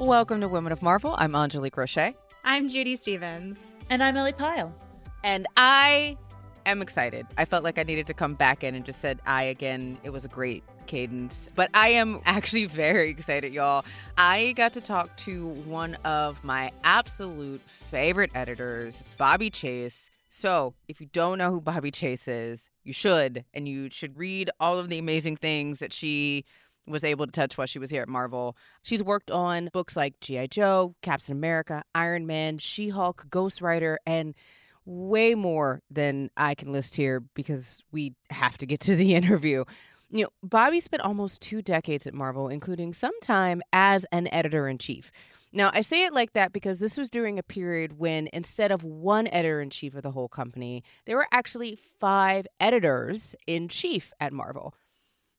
Welcome to Women of Marvel. I'm Angélique Roche. I'm Judy Stevens. And I'm Ellie Pyle. And I am excited. I felt like I needed to come back in and just said I again. It was a great cadence. But I am actually very excited, y'all. I got to talk to one of my absolute favorite editors, Bobbie Chase. So, if you don't know who Bobbie Chase is, you should, and you should read all of the amazing things that she was able to touch while she was here at Marvel. She's worked on books like G.I. Joe, Captain America, Iron Man, She Hulk, Ghost Rider, and way more than I can list here because we have to get to the interview. You know, Bobbie spent almost two decades at Marvel, including some time as an editor in chief. Now, I say it like that because this was during a period when instead of one editor in chief of the whole company, there were actually five editors in chief at Marvel.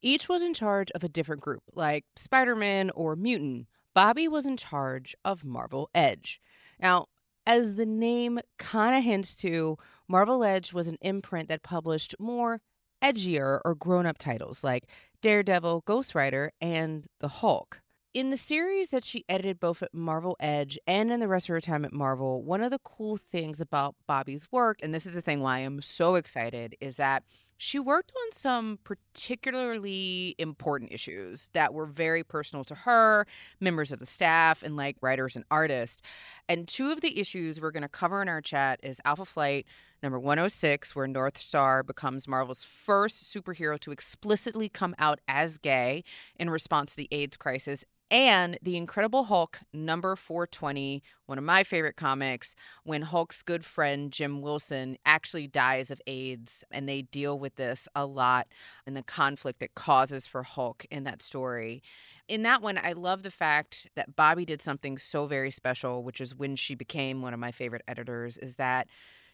Each was in charge of a different group, like Spider Man or Mutant. Bobbie was in charge of Marvel Edge. Now, as the name kind of hints to, Marvel Edge was an imprint that published more edgier or grown up titles like Daredevil, Ghost Rider, and The Hulk. In the series that she edited both at Marvel Edge and in the rest of her time at Marvel, one of the cool things about Bobbie's work, and this is the thing why I'm so excited, is that she worked on some particularly important issues that were very personal to her, members of the staff, and like writers and artists. And two of the issues we're going to cover in our chat is Alpha Flight number 106, where Northstar becomes Marvel's first superhero to explicitly come out as gay in response to the AIDS crisis, and The Incredible Hulk number 420, one of my favorite comics, when Hulk's good friend Jim Wilson actually dies of AIDS. And they deal with this a lot and the conflict it causes for Hulk in that story. In that one, I love the fact that Bobbie did something so very special, which is when she became one of my favorite editors, is that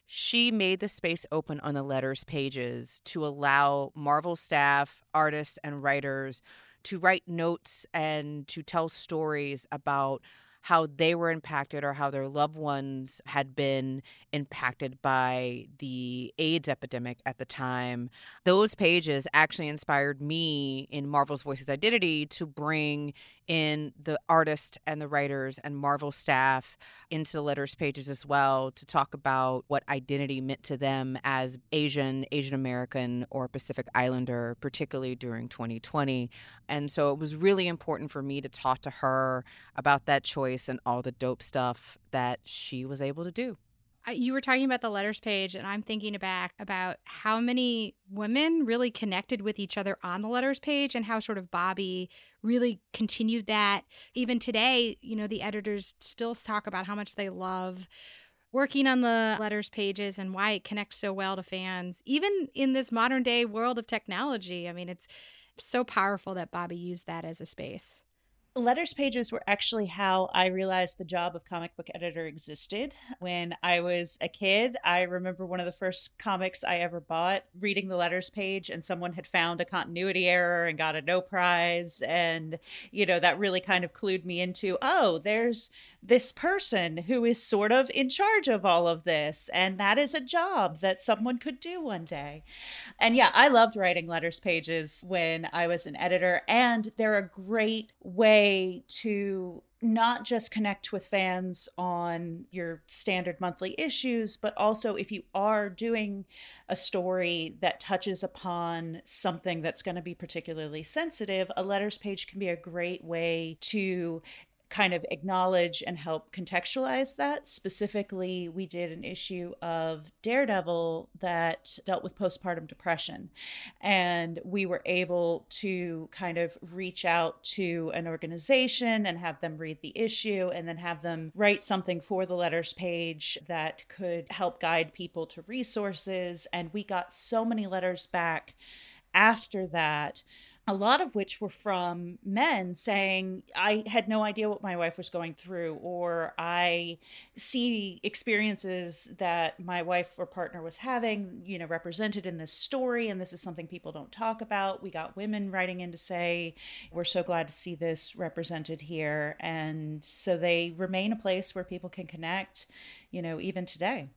she made the space open on the letters pages to allow Marvel staff, artists, and writers to write notes and to tell stories about how they were impacted or how their loved ones had been impacted by the AIDS epidemic at the time. Those pages actually inspired me in Marvel's Voices Identity to bring in the artists and the writers and Marvel staff into the letters pages as well to talk about what identity meant to them as Asian, Asian American, or Pacific Islander, particularly during 2020. And so it was really important for me to talk to her about that choice and all the dope stuff that she was able to do you were talking about the letters page, and I'm thinking back about how many women really connected with each other on the letters page and how sort of Bobbie really continued that. Even today, you know, the editors still talk about how much they love working on the letters pages and why it connects so well to fans, even in this modern day world of technology. I mean, it's so powerful that Bobbie used that as a space letters pages were actually how I realized the job of comic book editor existed. When I was a kid, I remember one of the first comics I ever bought, reading the letters page, and someone had found a continuity error and got a no prize. And, you know, that really kind of clued me into oh, there's this person who is sort of in charge of all of this. And that is a job that someone could do one day. And yeah, I loved writing letters pages when I was an editor, and they're a great way to not just connect with fans on your standard monthly issues, but also if you are doing a story that touches upon something that's going to be particularly sensitive, a letters page can be a great way to kind of acknowledge and help contextualize that. Specifically, we did an issue of Daredevil that dealt with postpartum depression. And we were able to kind of reach out to an organization and have them read the issue and then have them write something for the letters page that could help guide people to resources. And we got so many letters back after that a lot of which were from men saying, I had no idea what my wife was going through, or I see experiences that my wife or partner was having, you know, represented in this story, and this is something people don't talk about. We got women writing in to say, We're so glad to see this represented here. And so they remain a place where people can connect, you know, even today.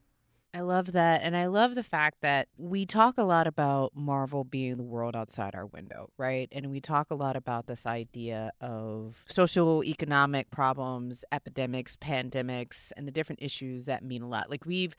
I love that. And I love the fact that we talk a lot about Marvel being the world outside our window, right? And we talk a lot about this idea of social economic problems, epidemics, pandemics, and the different issues that mean a lot. Like we've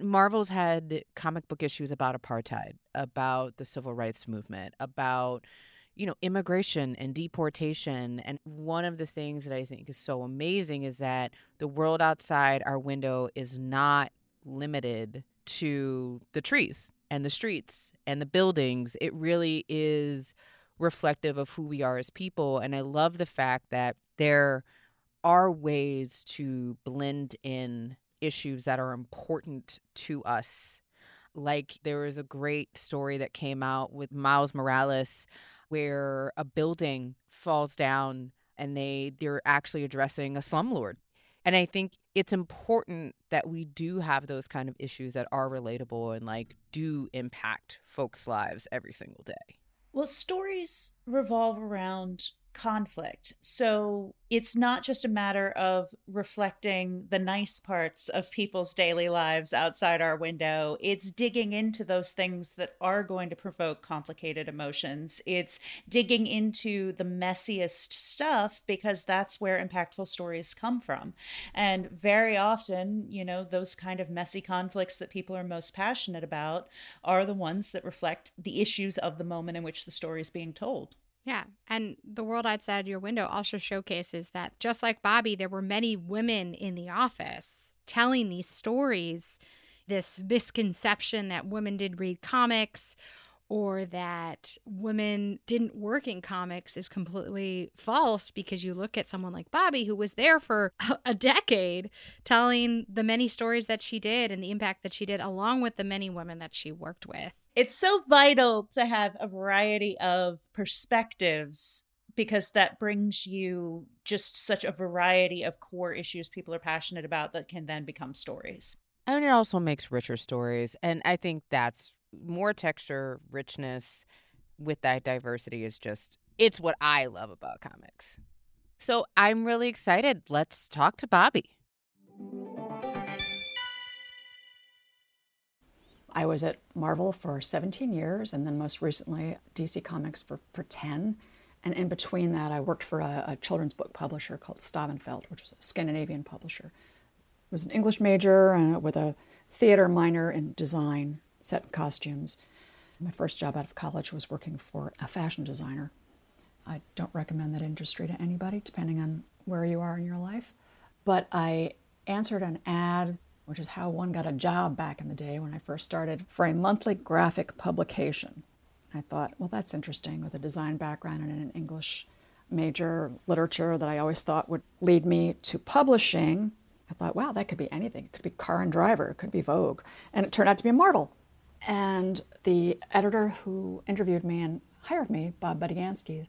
Marvel's had comic book issues about apartheid, about the civil rights movement, about you know, immigration and deportation. And one of the things that I think is so amazing is that the world outside our window is not limited to the trees and the streets and the buildings. It really is reflective of who we are as people. And I love the fact that there are ways to blend in issues that are important to us. Like there was a great story that came out with Miles Morales where a building falls down and they they're actually addressing a slumlord and I think it's important that we do have those kind of issues that are relatable and like do impact folks' lives every single day. Well, stories revolve around conflict. So it's not just a matter of reflecting the nice parts of people's daily lives outside our window. It's digging into those things that are going to provoke complicated emotions. It's digging into the messiest stuff because that's where impactful stories come from. And very often, you know, those kind of messy conflicts that people are most passionate about are the ones that reflect the issues of the moment in which the story is being told. Yeah. And the world outside your window also showcases that just like Bobbie, there were many women in the office telling these stories. This misconception that women did read comics or that women didn't work in comics is completely false because you look at someone like Bobbie, who was there for a decade, telling the many stories that she did and the impact that she did, along with the many women that she worked with. It's so vital to have a variety of perspectives because that brings you just such a variety of core issues people are passionate about that can then become stories. And it also makes richer stories. And I think that's more texture, richness with that diversity is just, it's what I love about comics. So I'm really excited. Let's talk to Bobbie. I was at Marvel for 17 years and then most recently DC Comics for, for 10. And in between that, I worked for a, a children's book publisher called Stabenfeldt, which was a Scandinavian publisher. I was an English major and with a theater minor in design, set costumes. My first job out of college was working for a fashion designer. I don't recommend that industry to anybody, depending on where you are in your life. But I answered an ad which is how one got a job back in the day when I first started, for a monthly graphic publication. I thought, well, that's interesting with a design background and an English major literature that I always thought would lead me to publishing. I thought, wow, that could be anything. It could be Car and Driver, it could be Vogue. And it turned out to be a Marvel. And the editor who interviewed me and hired me, Bob Budiansky,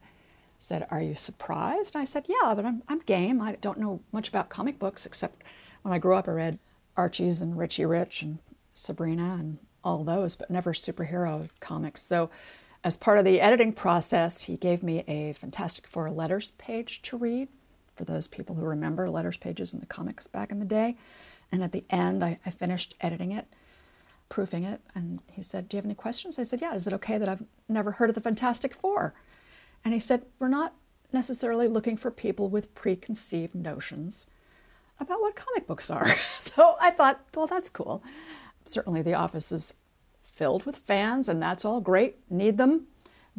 said, Are you surprised? I said, Yeah, but I'm, I'm game. I don't know much about comic books except when I grew up, I read Archie's and Richie Rich and Sabrina and all those, but never superhero comics. So, as part of the editing process, he gave me a Fantastic Four letters page to read for those people who remember letters pages in the comics back in the day. And at the end, I, I finished editing it, proofing it, and he said, Do you have any questions? I said, Yeah, is it okay that I've never heard of the Fantastic Four? And he said, We're not necessarily looking for people with preconceived notions about what comic books are. so I thought, well, that's cool. Certainly the office is filled with fans, and that's all great, need them.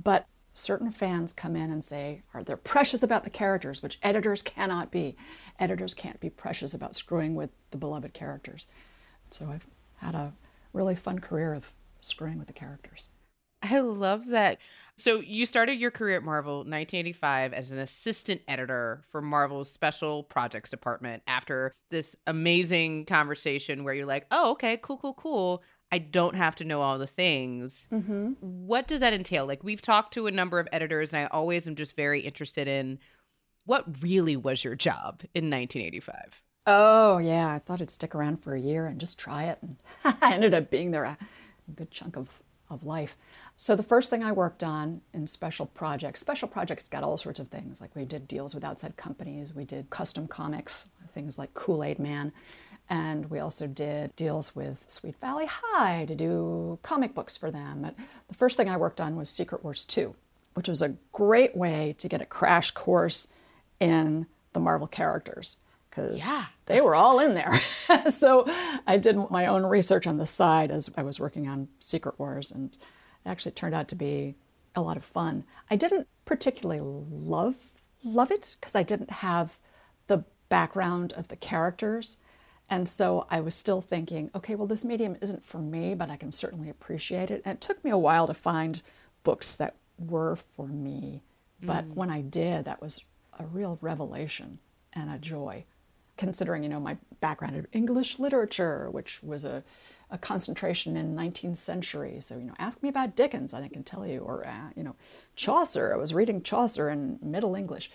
But certain fans come in and say, are they precious about the characters, which editors cannot be. Editors can't be precious about screwing with the beloved characters. So I've had a really fun career of screwing with the characters. I love that. So you started your career at Marvel 1985 as an assistant editor for Marvel's special projects department after this amazing conversation where you're like, "Oh, okay, cool, cool, cool. I don't have to know all the things." Mm-hmm. What does that entail? Like we've talked to a number of editors and I always am just very interested in what really was your job in 1985. Oh, yeah, I thought I'd stick around for a year and just try it and I ended up being there a good chunk of of life. So the first thing I worked on in special projects, special projects got all sorts of things. Like we did deals with outside companies, we did custom comics, things like Kool Aid Man, And we also did deals with Sweet Valley High to do comic books for them. But the first thing I worked on was Secret Wars 2, which was a great way to get a crash course in the Marvel characters because Yeah. they were all in there. so I did my own research on the side as I was working on Secret Wars, and it actually turned out to be a lot of fun. I didn't particularly love love it because I didn't have the background of the characters. And so I was still thinking, okay, well, this medium isn't for me, but I can certainly appreciate it. And it took me a while to find books that were for me. But mm. when I did, that was a real revelation and a joy considering you know my background in english literature which was a, a concentration in 19th century. So you know ask me about dickens i can tell you or uh, you know chaucer. I was reading chaucer in middle english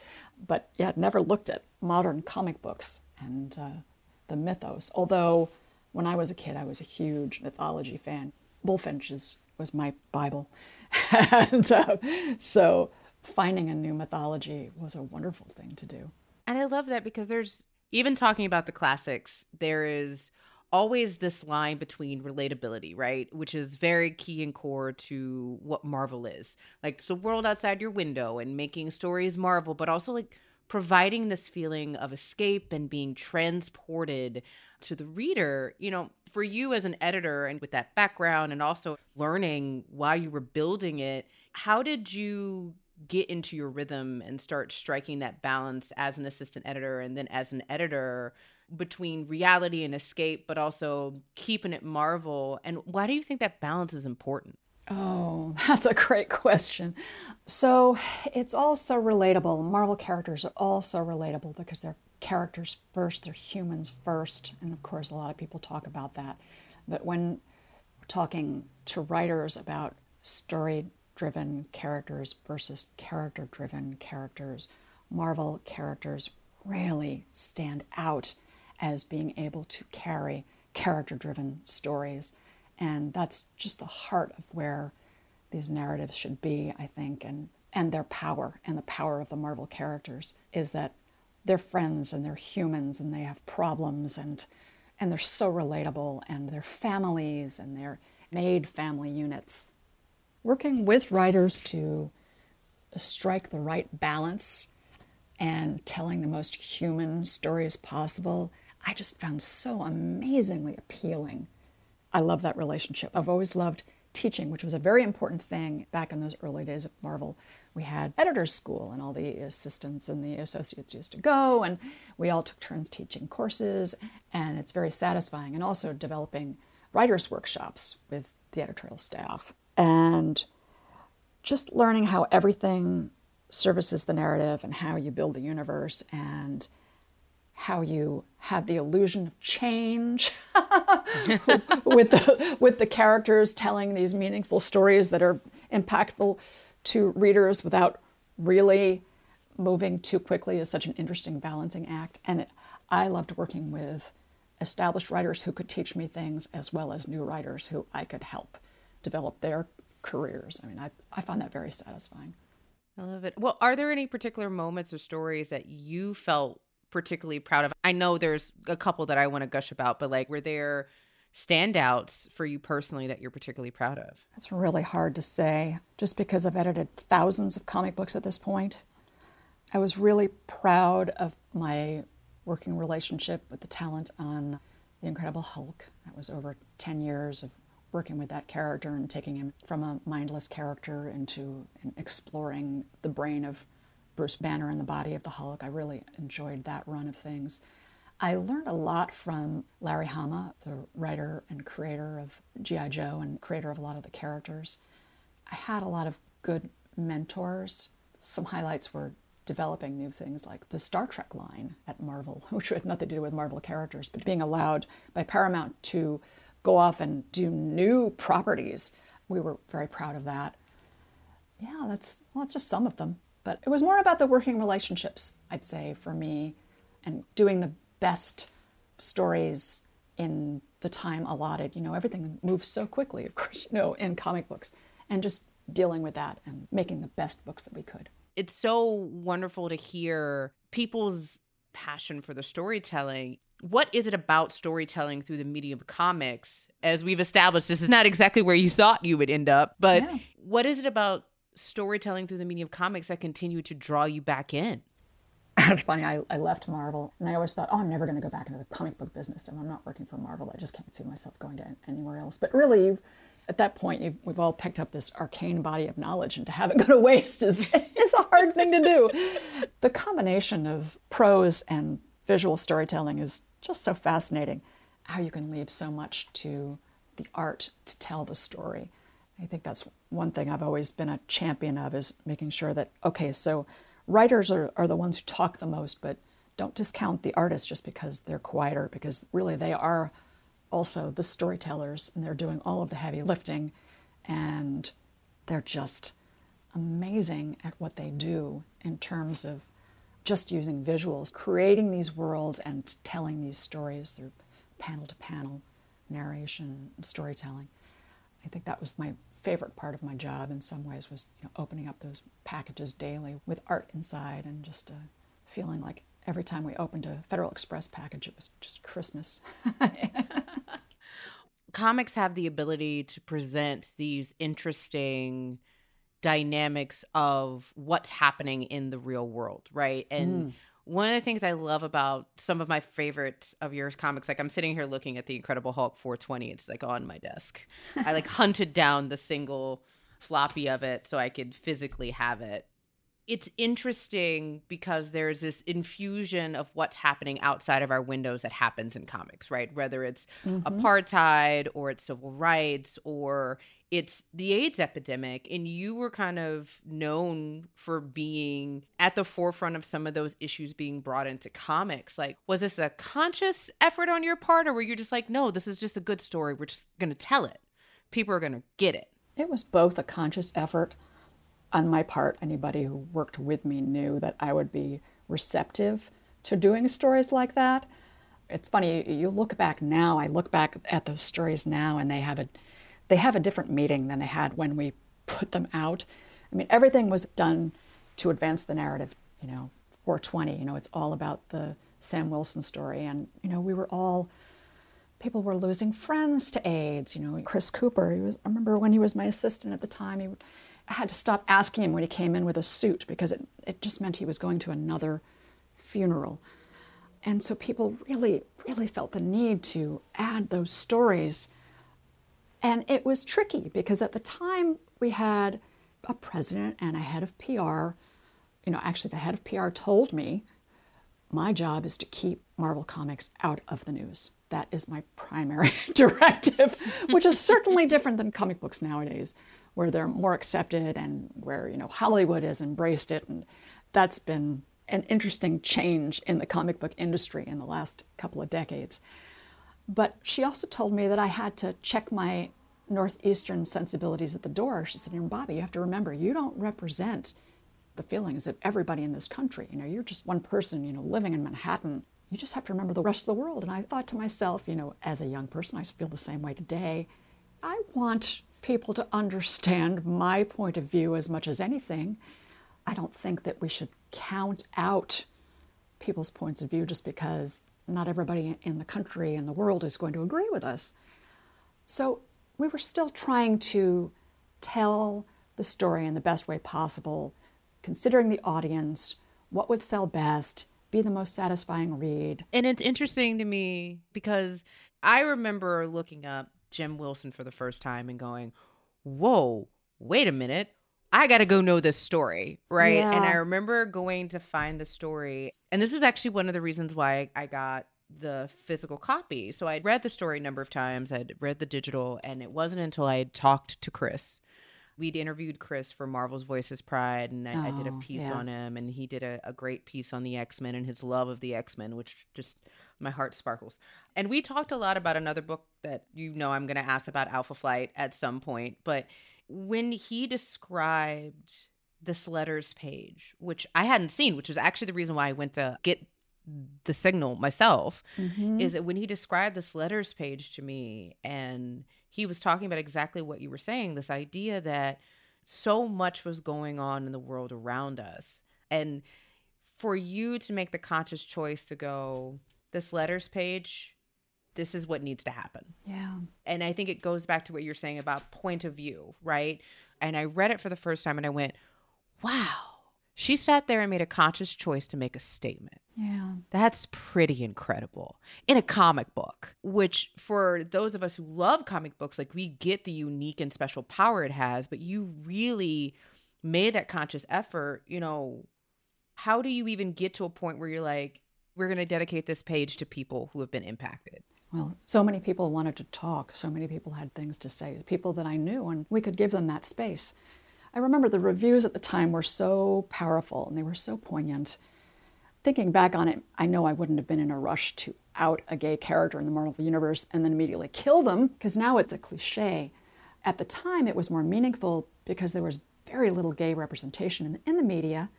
but yeah never looked at modern comic books and uh, the mythos. Although when i was a kid i was a huge mythology fan. Bulfinch's was my bible. And uh, so finding a new mythology was a wonderful thing to do. And I love that because there's even talking about the classics, there is always this line between relatability, right? Which is very key and core to what Marvel is. Like it's the world outside your window and making stories Marvel, but also like providing this feeling of escape and being transported to the reader, you know, for you as an editor and with that background and also learning while you were building it, how did you get into your rhythm and start striking that balance as an assistant editor and then as an editor between reality and escape, but also keeping it Marvel? And why do you think that balance is important? Oh, that's a great question. So it's all so relatable. Marvel characters are all so relatable because they're characters first, they're humans first. And of course, a lot of people talk about that. But when talking to writers about story driven characters versus character driven characters, Marvel characters really stand out as being able to carry character driven stories. And that's just the heart of where these narratives should be, I think, and, and their power and the power of the Marvel characters is that they're friends and they're humans and they have problems and and they're so relatable and they're families and they're made family units. Working with writers to strike the right balance and telling the most human stories possible, I just found so amazingly appealing. I love that relationship. I've always loved teaching, which was a very important thing back in those early days of Marvel. We had editor's school, and all the assistants and the associates used to go, and we all took turns teaching courses, and it's very satisfying. And also developing writers' workshops with the editorial staff, and just learning how everything services the narrative and how you build the universe and how you have the illusion of change with the with the characters telling these meaningful stories that are impactful to readers without really moving too quickly is such an interesting balancing act. And it, I loved working with established writers who could teach me things as well as new writers who I could help develop their careers. I mean, I, I find that very satisfying. I love it. Well, are there any particular moments or stories that you felt particularly proud of? I know there's a couple that I want to gush about, but like, were there standouts for you personally that you're particularly proud of? That's really hard to say just because I've edited thousands of comic books at this point. I was really proud of my working relationship with the talent on The Incredible Hulk. That was over 10 years of working with that character and taking him from a mindless character into exploring the brain of Bruce Banner and the body of the Hulk. I really enjoyed that run of things. I learned a lot from Larry Hama, the writer and creator of G.I. Joe and creator of a lot of the characters. I had a lot of good mentors. Some highlights were developing new things like the Star Trek line at Marvel, which had nothing to do with Marvel characters, but being allowed by Paramount to go off and do new properties. We were very proud of that. Yeah, that's well, that's just some of them. But it was more about the working relationships, I'd say, for me, and doing the best stories in the time allotted. You know, everything moves so quickly, of course, you know, in comic books, and just dealing with that and making the best books that we could. It's so wonderful to hear people's passion for the storytelling. What is it about storytelling through the medium of comics? As we've established, this is not exactly where you thought you would end up, but Yeah. what is it about storytelling through the medium of comics that continue to draw you back in? it's funny. I, I left Marvel, and I always thought, oh, I'm never going to go back into the comic book business. And I'm not working for Marvel. I just can't see myself going to anywhere else. But really, you've, at that point, you've, we've all picked up this arcane body of knowledge, and to have it go to waste is is a hard thing to do. The combination of prose and visual storytelling is just so fascinating. How you can leave so much to the art to tell the story. I think that's one thing I've always been a champion of is making sure that okay, so writers are, are the ones who talk the most, but don't discount the artists just because they're quieter, because really they are also the storytellers and they're doing all of the heavy lifting and they're just amazing at what they do in terms of just using visuals, creating these worlds and telling these stories through panel to panel narration storytelling. I think that was my favorite part of my job in some ways was you know, opening up those packages daily with art inside and just uh, feeling like every time we opened a Federal Express package, it was just Christmas. Comics have the ability to present these interesting dynamics of what's happening in the real world, right? And mm. one of the things I love about some of my favorite of yours comics, like I'm sitting here looking at the Incredible Hulk 420, it's like on my desk. I like hunted down the single floppy of it so I could physically have it. It's interesting because there's this infusion of what's happening outside of our windows that happens in comics, right? Whether it's mm-hmm. apartheid or it's civil rights or it's the AIDS epidemic. And you were kind of known for being at the forefront of some of those issues being brought into comics. Like, was this a conscious effort on your part, or were you just like, no, this is just a good story? We're just going to tell it. People are going to get it. It was both a conscious effort on my part. Anybody who worked with me knew that I would be receptive to doing stories like that. It's funny, you look back now, I look back at those stories now and they have a they have a different meaning than they had when we put them out. I mean, everything was done to advance the narrative, you know, 420, you know, it's all about the Sam Wilson story and you know, we were all people were losing friends to AIDS. You know, Chris Cooper. He was. I remember when he was my assistant at the time. He would, had to stop asking him when he came in with a suit because it it just meant he was going to another funeral, and so people really really felt the need to add those stories, and it was tricky because at the time we had a president and a head of PR. You know, actually, the head of PR told me my job is to keep Marvel Comics out of the news. That is my primary directive, which is certainly different than comic books nowadays, where they're more accepted and where, you know, Hollywood has embraced it. And that's been an interesting change in the comic book industry in the last couple of decades. But she also told me that I had to check my Northeastern sensibilities at the door. She said, you know, Bobbie, you have to remember, you don't represent the feelings of everybody in this country. You know, you're just one person, you know, living in Manhattan. You just have to remember the rest of the world. And I thought to myself, you know, as a young person, I feel the same way today. I want people to understand my point of view as much as anything. I don't think that we should count out people's points of view just because not everybody in the country and the world is going to agree with us. So we were still trying to tell the story in the best way possible, considering the audience, what would sell best, be the most satisfying read. And it's interesting to me because I remember looking up Jim Wilson for the first time and going, whoa, wait a minute. I got to go know this story, right? Yeah. And I remember going to find the story. And this is actually one of the reasons why I got the physical copy. So I'd read the story a number of times, I'd read the digital, and it wasn't until I had talked to Chris. We'd interviewed Chris for Marvel's Voices Pride, and I, I did a Oh, piece yeah. on him, and he did a, a great piece on the X Men and his love of the X Men, which just my heart sparkles. And we talked a lot about another book that you know I'm going to ask about Alpha Flight at some point, but when he described this letters page, which I hadn't seen, which was actually the reason why I went to get the signal myself, mm-hmm. is that when he described this letters page to me and he was talking about exactly what you were saying, this idea that so much was going on in the world around us. And for you to make the conscious choice to go, this letters page, this is what needs to happen. Yeah. And I think it goes back to what you're saying about point of view, right? And I read it for the first time and I went, wow. She sat there and made a conscious choice to make a statement. Yeah. That's pretty incredible in a comic book, which for those of us who love comic books, like we get the unique and special power it has, but you really made that conscious effort. You know, how do you even get to a point where you're like, we're going to dedicate this page to people who have been impacted? Well, so many people wanted to talk. So many people had things to say, people that I knew, and we could give them that space. I remember the reviews at the time were so powerful and they were so poignant. Thinking back on it, I know I wouldn't have been in a rush to out a gay character in the Marvel Universe and then immediately kill them, because now it's a cliche. At the time, it was more meaningful because there was very little gay representation in the, in the media.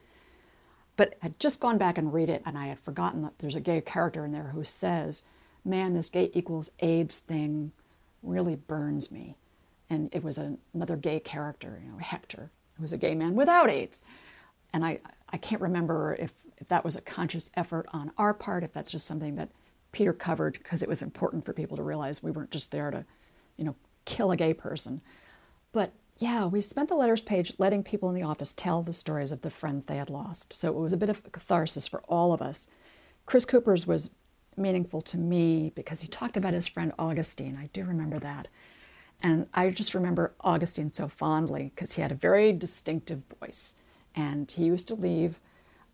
But I had just gone back and read it, and I had forgotten that there's a gay character in there who says, Man, this gay equals AIDS thing really burns me and it was a, another gay character, you know, Hector, who was a gay man without AIDS. And I, I can't remember if, if that was a conscious effort on our part, if that's just something that Peter covered because it was important for people to realize we weren't just there to, you know, kill a gay person. But yeah, we spent the letters page letting people in the office tell the stories of the friends they had lost. So it was a bit of a catharsis for all of us. Chris Cooper's was meaningful to me because he talked about his friend Augustine. I do remember that. And I just remember Augustine so fondly because he had a very distinctive voice. And he used to leave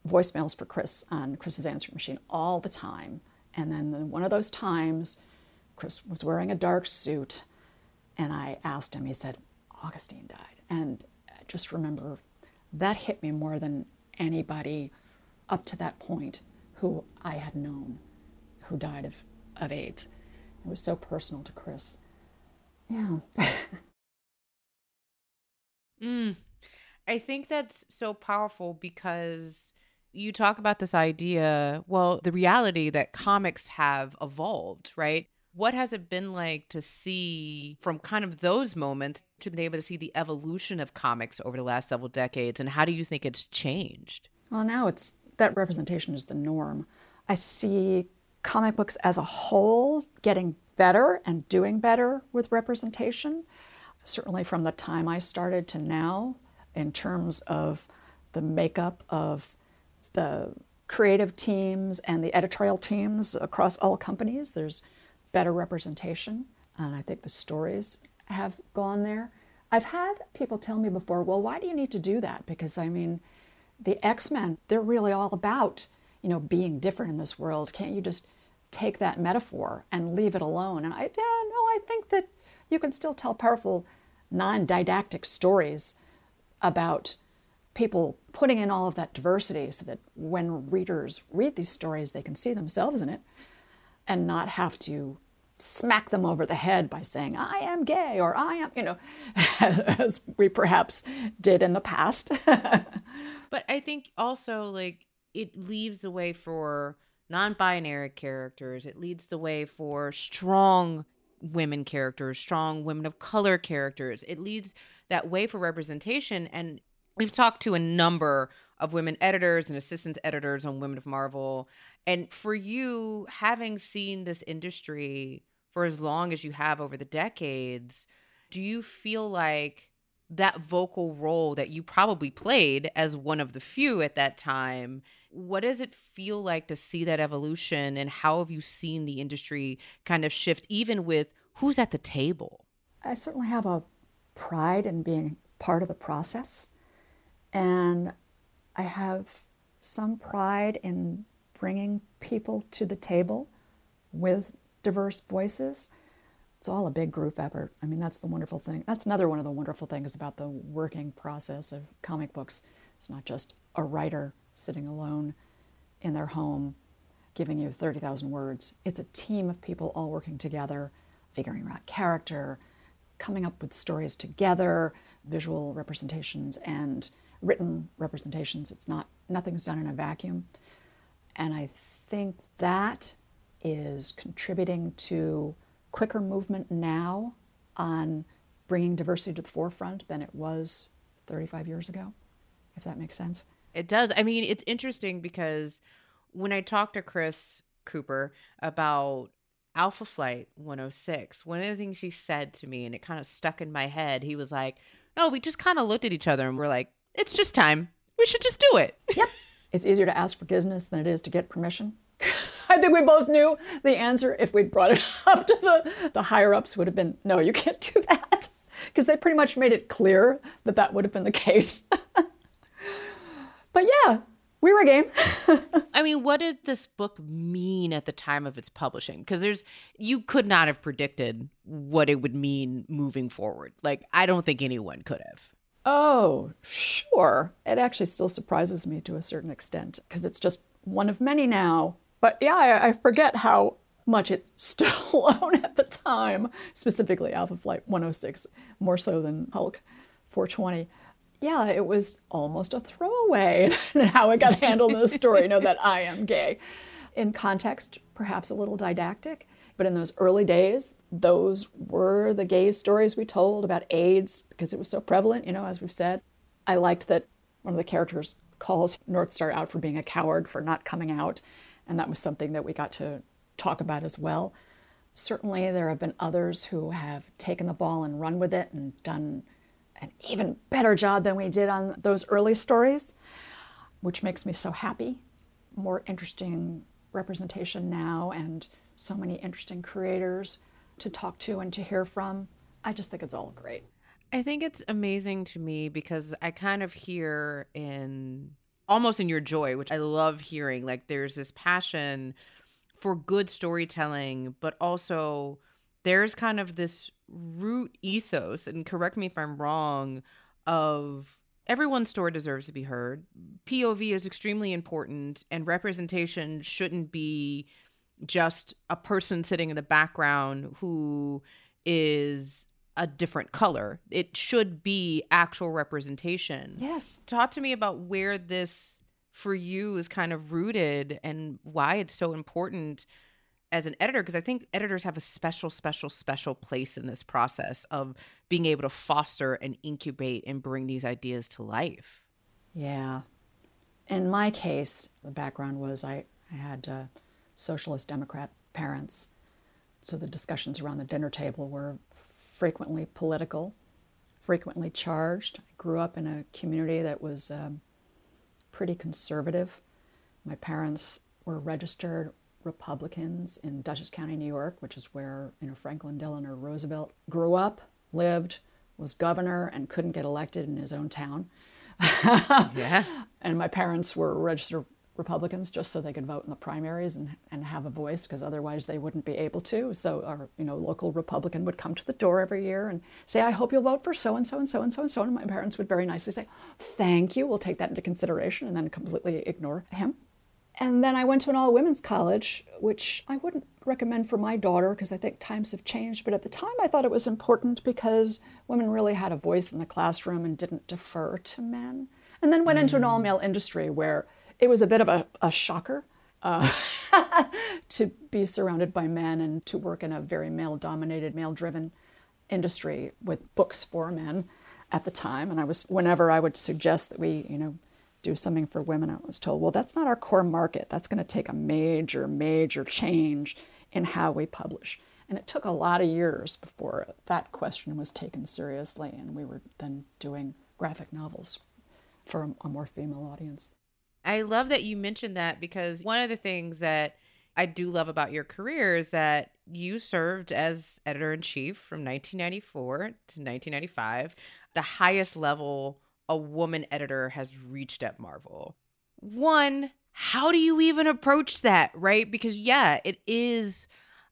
voicemails for Chris on Chris's answering machine all the time. And then one of those times, Chris was wearing a dark suit. And I asked him, he said, Augustine died. And I just remember that hit me more than anybody up to that point who I had known who died of, of AIDS. It was so personal to Chris. Yeah. mm. I think that's so powerful because you talk about this idea, well, the reality that comics have evolved, right? What has it been like to see from kind of those moments to be able to see the evolution of comics over the last several decades? And how do you think it's changed? Well, now it's that representation is the norm. I see comic books as a whole getting better and doing better with representation, certainly from the time I started to now, in terms of the makeup of the creative teams and the editorial teams across all companies. There's better representation, and I think the stories have gone there. I've had people tell me before, well, why do you need to do that? Because I mean, the X Men, they're really all about, you know, being different in this world. Can't you just take that metaphor and leave it alone. And I, yeah, no, I think that you can still tell powerful, non didactic stories about people putting in all of that diversity so that when readers read these stories, they can see themselves in it and not have to smack them over the head by saying, I am gay or I am, you know, as we perhaps did in the past. but I think also, like, it leaves the way for non binary characters. It leads the way for strong women characters, strong women of color characters. It leads that way for representation. And we've talked to a number of women editors and assistant editors on Women of Marvel. And for you, having seen this industry for as long as you have over the decades, do you feel like that vocal role that you probably played as one of the few at that time what does it feel like to see that evolution and how have you seen the industry kind of shift even with who's at the table i certainly have a pride in being part of the process and i have some pride in bringing people to the table with diverse voices. It's all a big group effort. I mean that's the wonderful thing. That's another one of the wonderful things about the working process of comic books. It's not just a writer sitting alone in their home giving you 30,000 words. It's a team of people all working together, figuring out character, coming up with stories together, visual representations and written representations. It's not nothing's done in a vacuum. And I think that is contributing to quicker movement now on bringing diversity to the forefront than it was 35 years ago, if that makes sense. It does. I mean, it's interesting because when I talked to Chris Cooper about Alpha Flight 106. One of the things he said to me, and it kind of stuck in my head, he was like, No, we just kind of looked at each other and we're like, It's just time. We should just do it. Yep. it's easier to ask forgiveness than it is to get permission. I think we both knew the answer if we'd brought it up to the, the higher ups would have been, No, you can't do that. Because they pretty much made it clear that that would have been the case. but yeah, we were game. I mean, what did this book mean at the time of its publishing? Because there's, you could not have predicted what it would mean moving forward. Like, I don't think anyone could have. Oh, sure. It actually still surprises me to a certain extent because it's just one of many now. But yeah, I, I forget how much it stood alone at the time, specifically Alpha Flight 106, more so than Hulk 420 yeah, it was almost a throwaway and how it got handled in the story, know, that I am gay. In context, perhaps a little didactic, but in those early days, those were the gay stories we told about AIDS because it was so prevalent, you know, as we've said. I liked that one of the characters calls Northstar out for being a coward, for not coming out, and that was something that we got to talk about as well. Certainly, there have been others who have taken the ball and run with it and done an even better job than we did on those early stories, which makes me so happy. More interesting representation now, and so many interesting creators to talk to and to hear from. I just think it's all great. I think it's amazing to me because I kind of hear in almost in your joy, which I love hearing, like there's this passion for good storytelling, but also there's kind of this root ethos, and correct me if I'm wrong, of everyone's story deserves to be heard. POV is extremely important, and representation shouldn't be just a person sitting in the background who is a different color. It should be actual representation. Yes. Talk to me about where this for you is kind of rooted and why it's so important as an editor because I think editors have a special, special, special place in this process of being able to foster and incubate and bring these ideas to life. Yeah. In my case, the background was I, I had uh, socialist Democrat parents, so the discussions around the dinner table were frequently political, frequently charged. I grew up in a community that was um, pretty conservative. My parents were registered Republicans in Dutchess County, New York, which is where you know Franklin Delano Roosevelt grew up, lived, was governor, and couldn't get elected in his own town. yeah. And my parents were registered Republicans just so they could vote in the primaries and, and have a voice because otherwise they wouldn't be able to. So our you know local Republican would come to the door every year and say, I hope you'll vote for so and so and so and so and so. And my parents would very nicely say, Thank you, we'll take that into consideration, and then completely ignore him. And then I went to an all women's college, which I wouldn't recommend for my daughter because I think times have changed. But at the time, I thought it was important because women really had a voice in the classroom and didn't defer to men. And then went mm. into an all male industry where it was a bit of a, a shocker uh, to be surrounded by men and to work in a very male dominated, male driven industry with books for men at the time. And I was, whenever I would suggest that we, you know, do something for women, I was told, well, that's not our core market. That's going to take a major, major change in how we publish. And it took a lot of years before that question was taken seriously, and we were then doing graphic novels for a, a more female audience. I love that you mentioned that because one of the things that I do love about your career is that you served as editor in chief from 1994 to 1995, the highest level a woman editor has reached at Marvel. One, how do you even approach that, right? Because, yeah, it is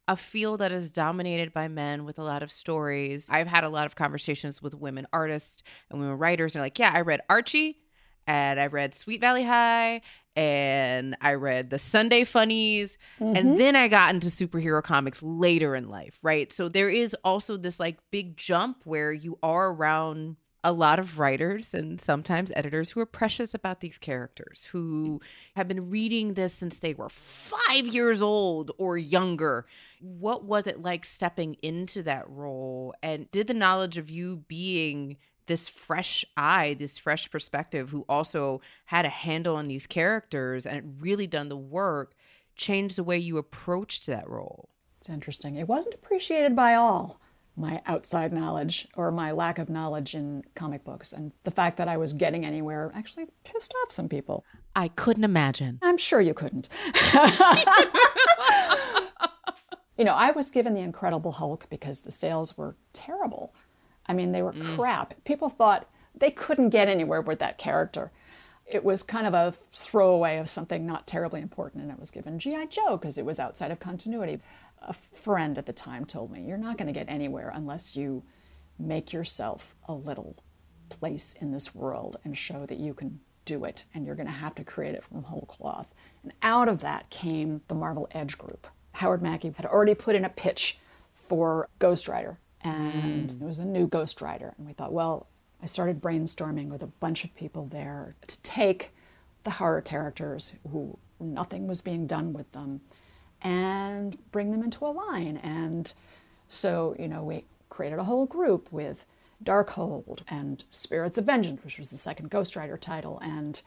a field that is dominated by men with a lot of stories. I've had a lot of conversations with women artists and women writers. And they're like, yeah, I read Archie and I read Sweet Valley High and I read the Sunday Funnies. Mm-hmm. And then I got into superhero comics later in life, right? So there is also this like big jump where you are around a lot of writers and sometimes editors who are precious about these characters, who have been reading this since they were five years old or younger. What was it like stepping into that role? And did the knowledge of you being this fresh eye, this fresh perspective, who also had a handle on these characters and really done the work, changed the way you approached that role? It's interesting. It wasn't appreciated by all my outside knowledge or my lack of knowledge in comic books. And the fact that I was getting anywhere actually pissed off some people. I couldn't imagine. I'm sure you couldn't. you know, I was given the Incredible Hulk because the sales were terrible. I mean, they were mm. crap. People thought they couldn't get anywhere with that character. It was kind of a throwaway of something not terribly important, and it was given G.I. Joe because it was outside of continuity. A friend at the time told me, You're not going to get anywhere unless you make yourself a little place in this world and show that you can do it, and you're going to have to create it from whole cloth. And out of that came the Marvel Edge Group. Howard Mackie had already put in a pitch for Ghost Rider, and mm. it was a new Ghost Rider. And we thought, well, I started brainstorming with a bunch of people there to take the horror characters who nothing was being done with them and bring them into a line. And so, you know, we created a whole group with Darkhold and Spirits of Vengeance, which was the second Ghost Rider title, and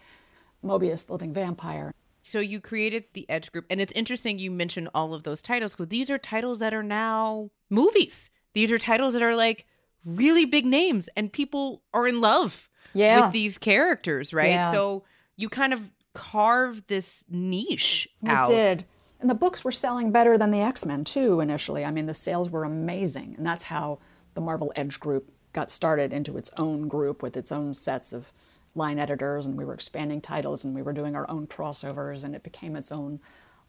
Morbius the Living Vampire. So you created the Edge Group, and it's interesting you mentioned all of those titles because these are titles that are now movies. These are titles that are like really big names, and people are in love yeah. with these characters, right? Yeah. So you kind of carved this niche we out. did. And the books were selling better than the X Men, too, initially. I mean, the sales were amazing. And that's how the Marvel Edge group got started into its own group with its own sets of line editors. And we were expanding titles and we were doing our own crossovers. And it became its own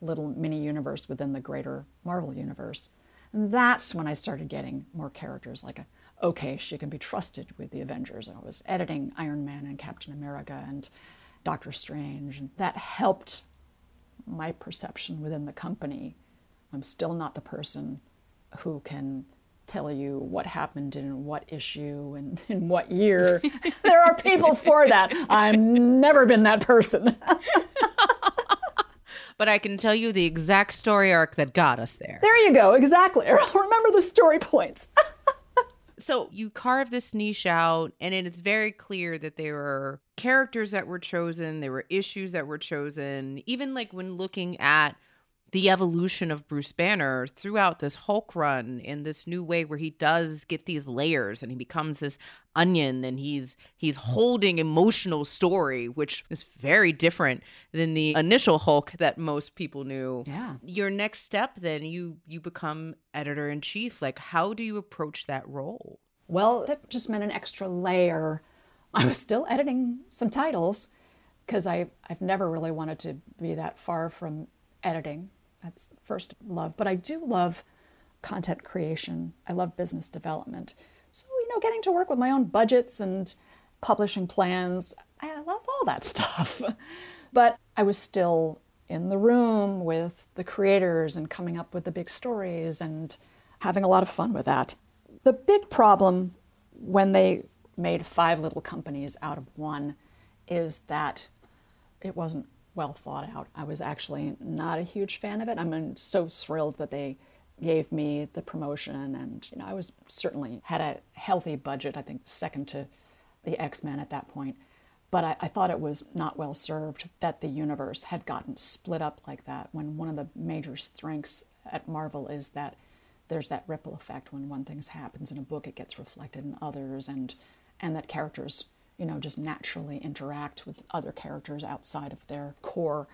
little mini universe within the greater Marvel universe. And that's when I started getting more characters like a, okay, she can be trusted with the Avengers. I was editing Iron Man and Captain America and Doctor Strange. And that helped my perception within the company. I'm still not the person who can tell you what happened in what issue and in what year. there are people for that. I've never been that person. but I can tell you the exact story arc that got us there. There you go, exactly. Remember the story points. so you carve this niche out, and it's very clear that there were characters that were chosen, there were issues that were chosen. Even like when looking at the evolution of Bruce Banner throughout this Hulk run in this new way where he does get these layers and he becomes this onion and he's he's holding emotional story which is very different than the initial Hulk that most people knew. Yeah. Your next step then you you become editor in chief like how do you approach that role? Well, that just meant an extra layer. I was still editing some titles because I I've never really wanted to be that far from editing that's first love. But I do love content creation. I love business development. So, you know, getting to work with my own budgets and publishing plans, I love all that stuff. but I was still in the room with the creators and coming up with the big stories and having a lot of fun with that. The big problem when they made five little companies out of one is that it wasn't well thought out. I was actually not a huge fan of it. I'm so thrilled that they gave me the promotion, and you know, I was certainly had a healthy budget. I think second to the X Men at that point. But I, I, thought it was not well served that the universe had gotten split up like that. When one of the major strengths at Marvel is that there's that ripple effect when one thing happens in a book, it gets reflected in others, and and that characters you know, just naturally interact with other characters outside of their core.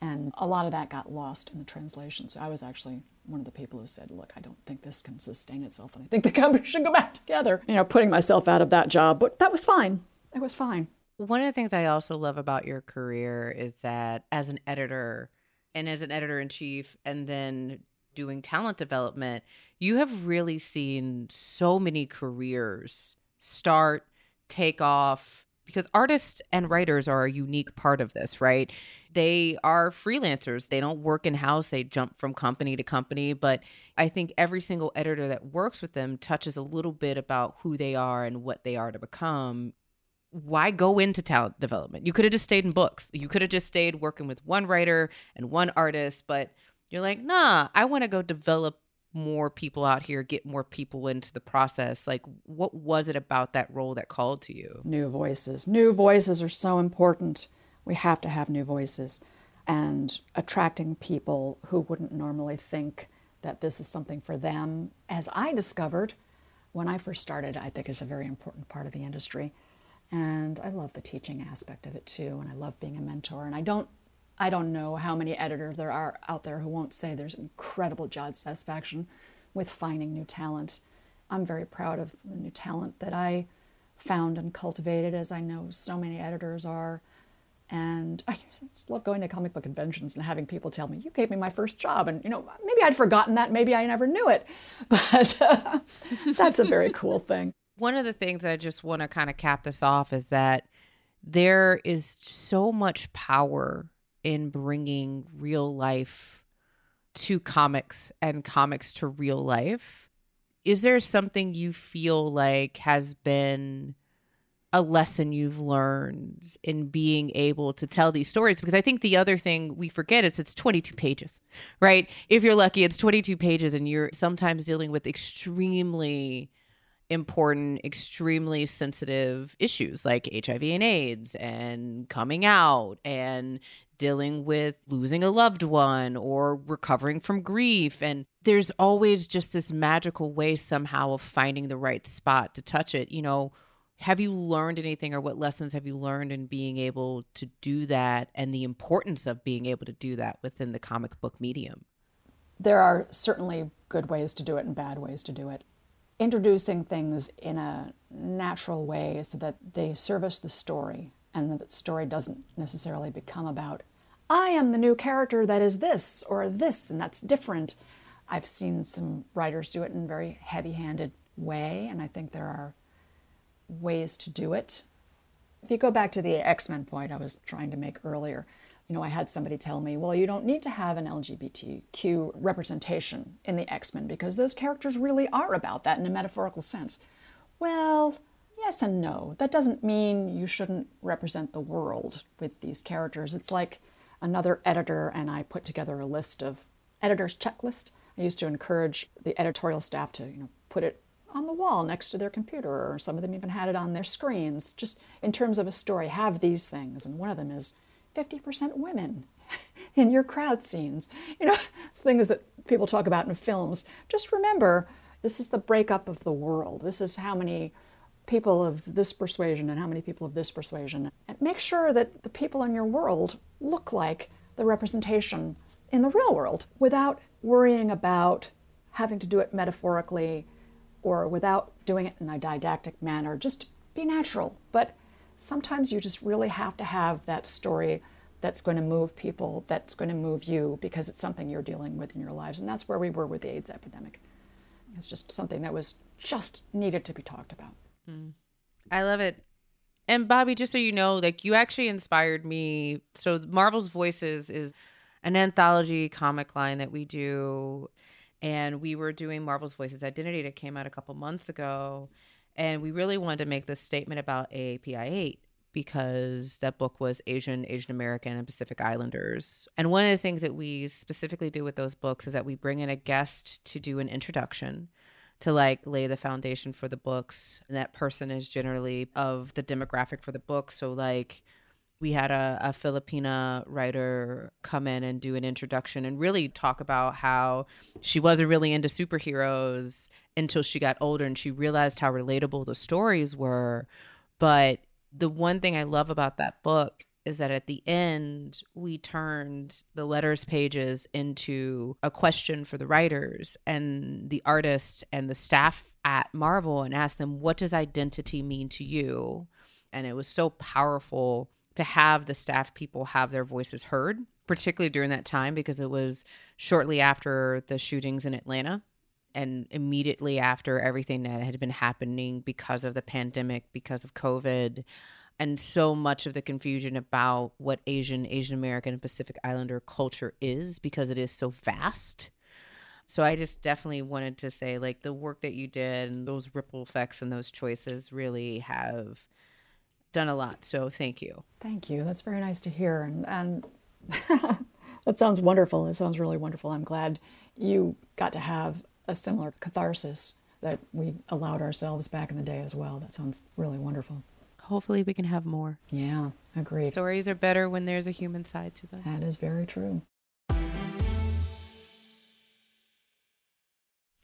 And a lot of that got lost in the translation. So I was actually one of the people who said, look, I don't think this can sustain itself. And I think the company should go back together. You know, putting myself out of that job. But that was fine. It was fine. One of the things I also love about your career is that as an editor and as an editor in chief, and then doing talent development, you have really seen so many careers start take off because artists and writers are a unique part of this, right? They are freelancers. They don't work in house. They jump from company to company. But I think every single editor that works with them touches a little bit about who they are and what they are to become. Why go into talent development? You could have just stayed in books. You could have just stayed working with one writer and one artist, but you're like, nah, I want to go develop more people out here, get more people into the process? Like, what was it about that role that called to you? New voices. New voices are so important. We have to have new voices. and attracting people who wouldn't normally think that this is something for them, as I discovered when I first started, I think is a very important part of the industry. And I love the teaching aspect of it too, and I love being a mentor. And I don't I don't know how many editors there are out there who won't say there's incredible job satisfaction with finding new talent. I'm very proud of the new talent that I found and cultivated, as I know so many editors are. And I just love going to comic book conventions and having people tell me, "You gave me my first job," and you know, maybe I'd forgotten that, maybe I never knew it, but uh, that's a very cool thing. One of the things I just want to kind of cap this off is that there is so much power in bringing real life to comics and comics to real life. Is there something you feel like has been a lesson you've learned in being able to tell these stories because i think the other thing we forget is it's 22 pages right if you're lucky it's 22 pages and you're sometimes dealing with extremely important extremely sensitive issues like hiv and aids and coming out and dealing with losing a loved one or recovering from grief and there's always just this magical way somehow of finding the right spot to touch it you know have you learned anything or what lessons have you learned in being able to do that and the importance of being able to do that within the comic book medium? There are certainly good ways to do it and bad ways to do it. Introducing things in a natural way so that they service the story and that the story doesn't necessarily become about, I am the new character that is this or this and that's different. I've seen some writers do it in a very heavy handed way, and I think there are ways to do it. If you go back to the X Men point I was trying to make earlier, you know, I had somebody tell me, well, you don't need to have an LGBTQ representation in the X Men because those characters really are about that in a metaphorical sense. Well, yes and no. That doesn't mean you shouldn't represent the world with these characters. It's like another editor and I put together a list of editors' checklist. I used to encourage the editorial staff to, you know, put it on the wall next to their computer, or some of them even had it on their screens. Just in terms of a story, have these things. And one of them is 50% women in your crowd scenes. You know, things that people talk about in films. Just remember, this is the breakup of the world. This is how many people of this persuasion and how many people of this persuasion. And make sure that the people in your world look like the representation in the real world without worrying about having to do it metaphorically or without doing it in a didactic manner. Just be natural. But sometimes you just really have to have that story that's going to move people, that's going to move you because it's something you're dealing with in your lives. And that's where we were with the AIDS epidemic. It's just something that was just needed to be talked about. Mm. I love it. And Bobbie, just so you know, like you actually inspired me. So Marvel's Voices is an anthology comic line that we do and we were doing Marvel's Voices Identity that came out a couple months ago. And we really wanted to make this statement about AAPI 8 because that book was Asian, Asian American, and Pacific Islanders. And one of the things that we specifically do with those books is that we bring in a guest to do an introduction to like lay the foundation for the books. And that person is generally of the demographic for the book. So, like, we had a, a Filipina writer come in and do an introduction and really talk about how she wasn't really into superheroes until she got older and she realized how relatable the stories were. But the one thing I love about that book is that at the end, we turned the letters pages into a question for the writers and the artists and the staff at Marvel and asked them, What does identity mean to you? And it was so powerful to have the staff people have their voices heard, particularly during that time because it was shortly after the shootings in Atlanta and immediately after everything that had been happening because of the pandemic, because of COVID, and so much of the confusion about what Asian, Asian American, and Pacific Islander culture is because it is so vast. So I just definitely wanted to say, like, the work that you did and those ripple effects and those choices really have done a lot. So thank you. Thank you. That's very nice to hear. And, and that sounds wonderful. It sounds really wonderful. I'm glad you got to have a similar catharsis that we allowed ourselves back in the day as well. That sounds really wonderful. hopefully we can have more. Yeah, agreed. Stories are better when there's a human side to them. That is very true.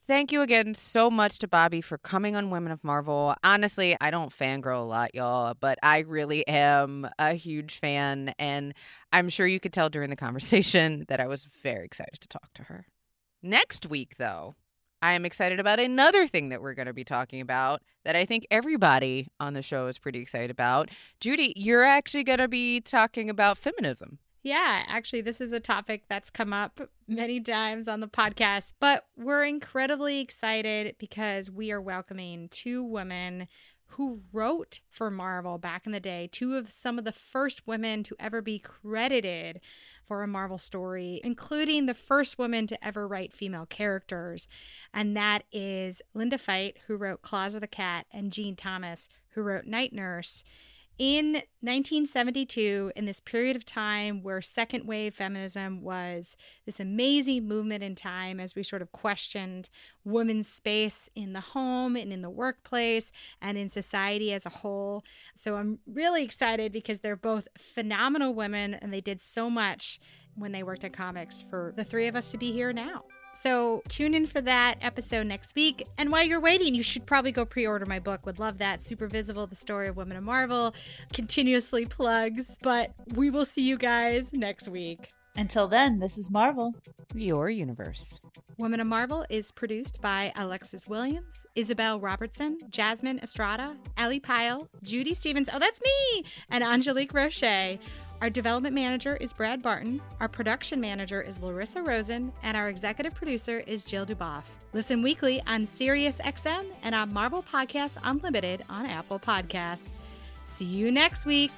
Thank you again so much to Bobbie for coming on Women of Marvel. Honestly, I don't fangirl a lot, y'all, but I really am a huge fan. And I'm sure you could tell during the conversation that I was very excited to talk to her. Next week, though, I am excited about another thing that we're going to be talking about that I think everybody on the show is pretty excited about. Judy, you're actually going to be talking about feminism. Yeah, actually, this is a topic that's come up many times on the podcast, but we're incredibly excited because we are welcoming two women who wrote for Marvel back in the day, two of some of the first women to ever be credited for a Marvel story, including the first woman to ever write female characters. And that is Linda Fite, who wrote Claws of the Cat, and Jean Thomas, who wrote Night Nurse. In 1972, in this period of time where second wave feminism was this amazing movement in time as we sort of questioned women's space in the home and in the workplace and in society as a whole. So I'm really excited because they're both phenomenal women and they did so much when they worked at comics for the three of us to be here now. So tune in for that episode next week. And while you're waiting, you should probably go pre order my book. Would love that. Super Visible, the story of Women of Marvel. Continuously plugs. But we will see you guys next week. Until then, this is Marvel. Your universe. Women of Marvel is produced by Alexis Williams, Isabel Robertson, Jasmine Estrada, Ellie Pyle, Judy Stevens, oh, that's me, and Angélique Roche. Our development manager is Brad Barton, our production manager is Larissa Rosen, and our executive producer is Jill Duboff. Listen weekly on SiriusXM and on Marvel Podcasts Unlimited on Apple Podcasts. See you next week.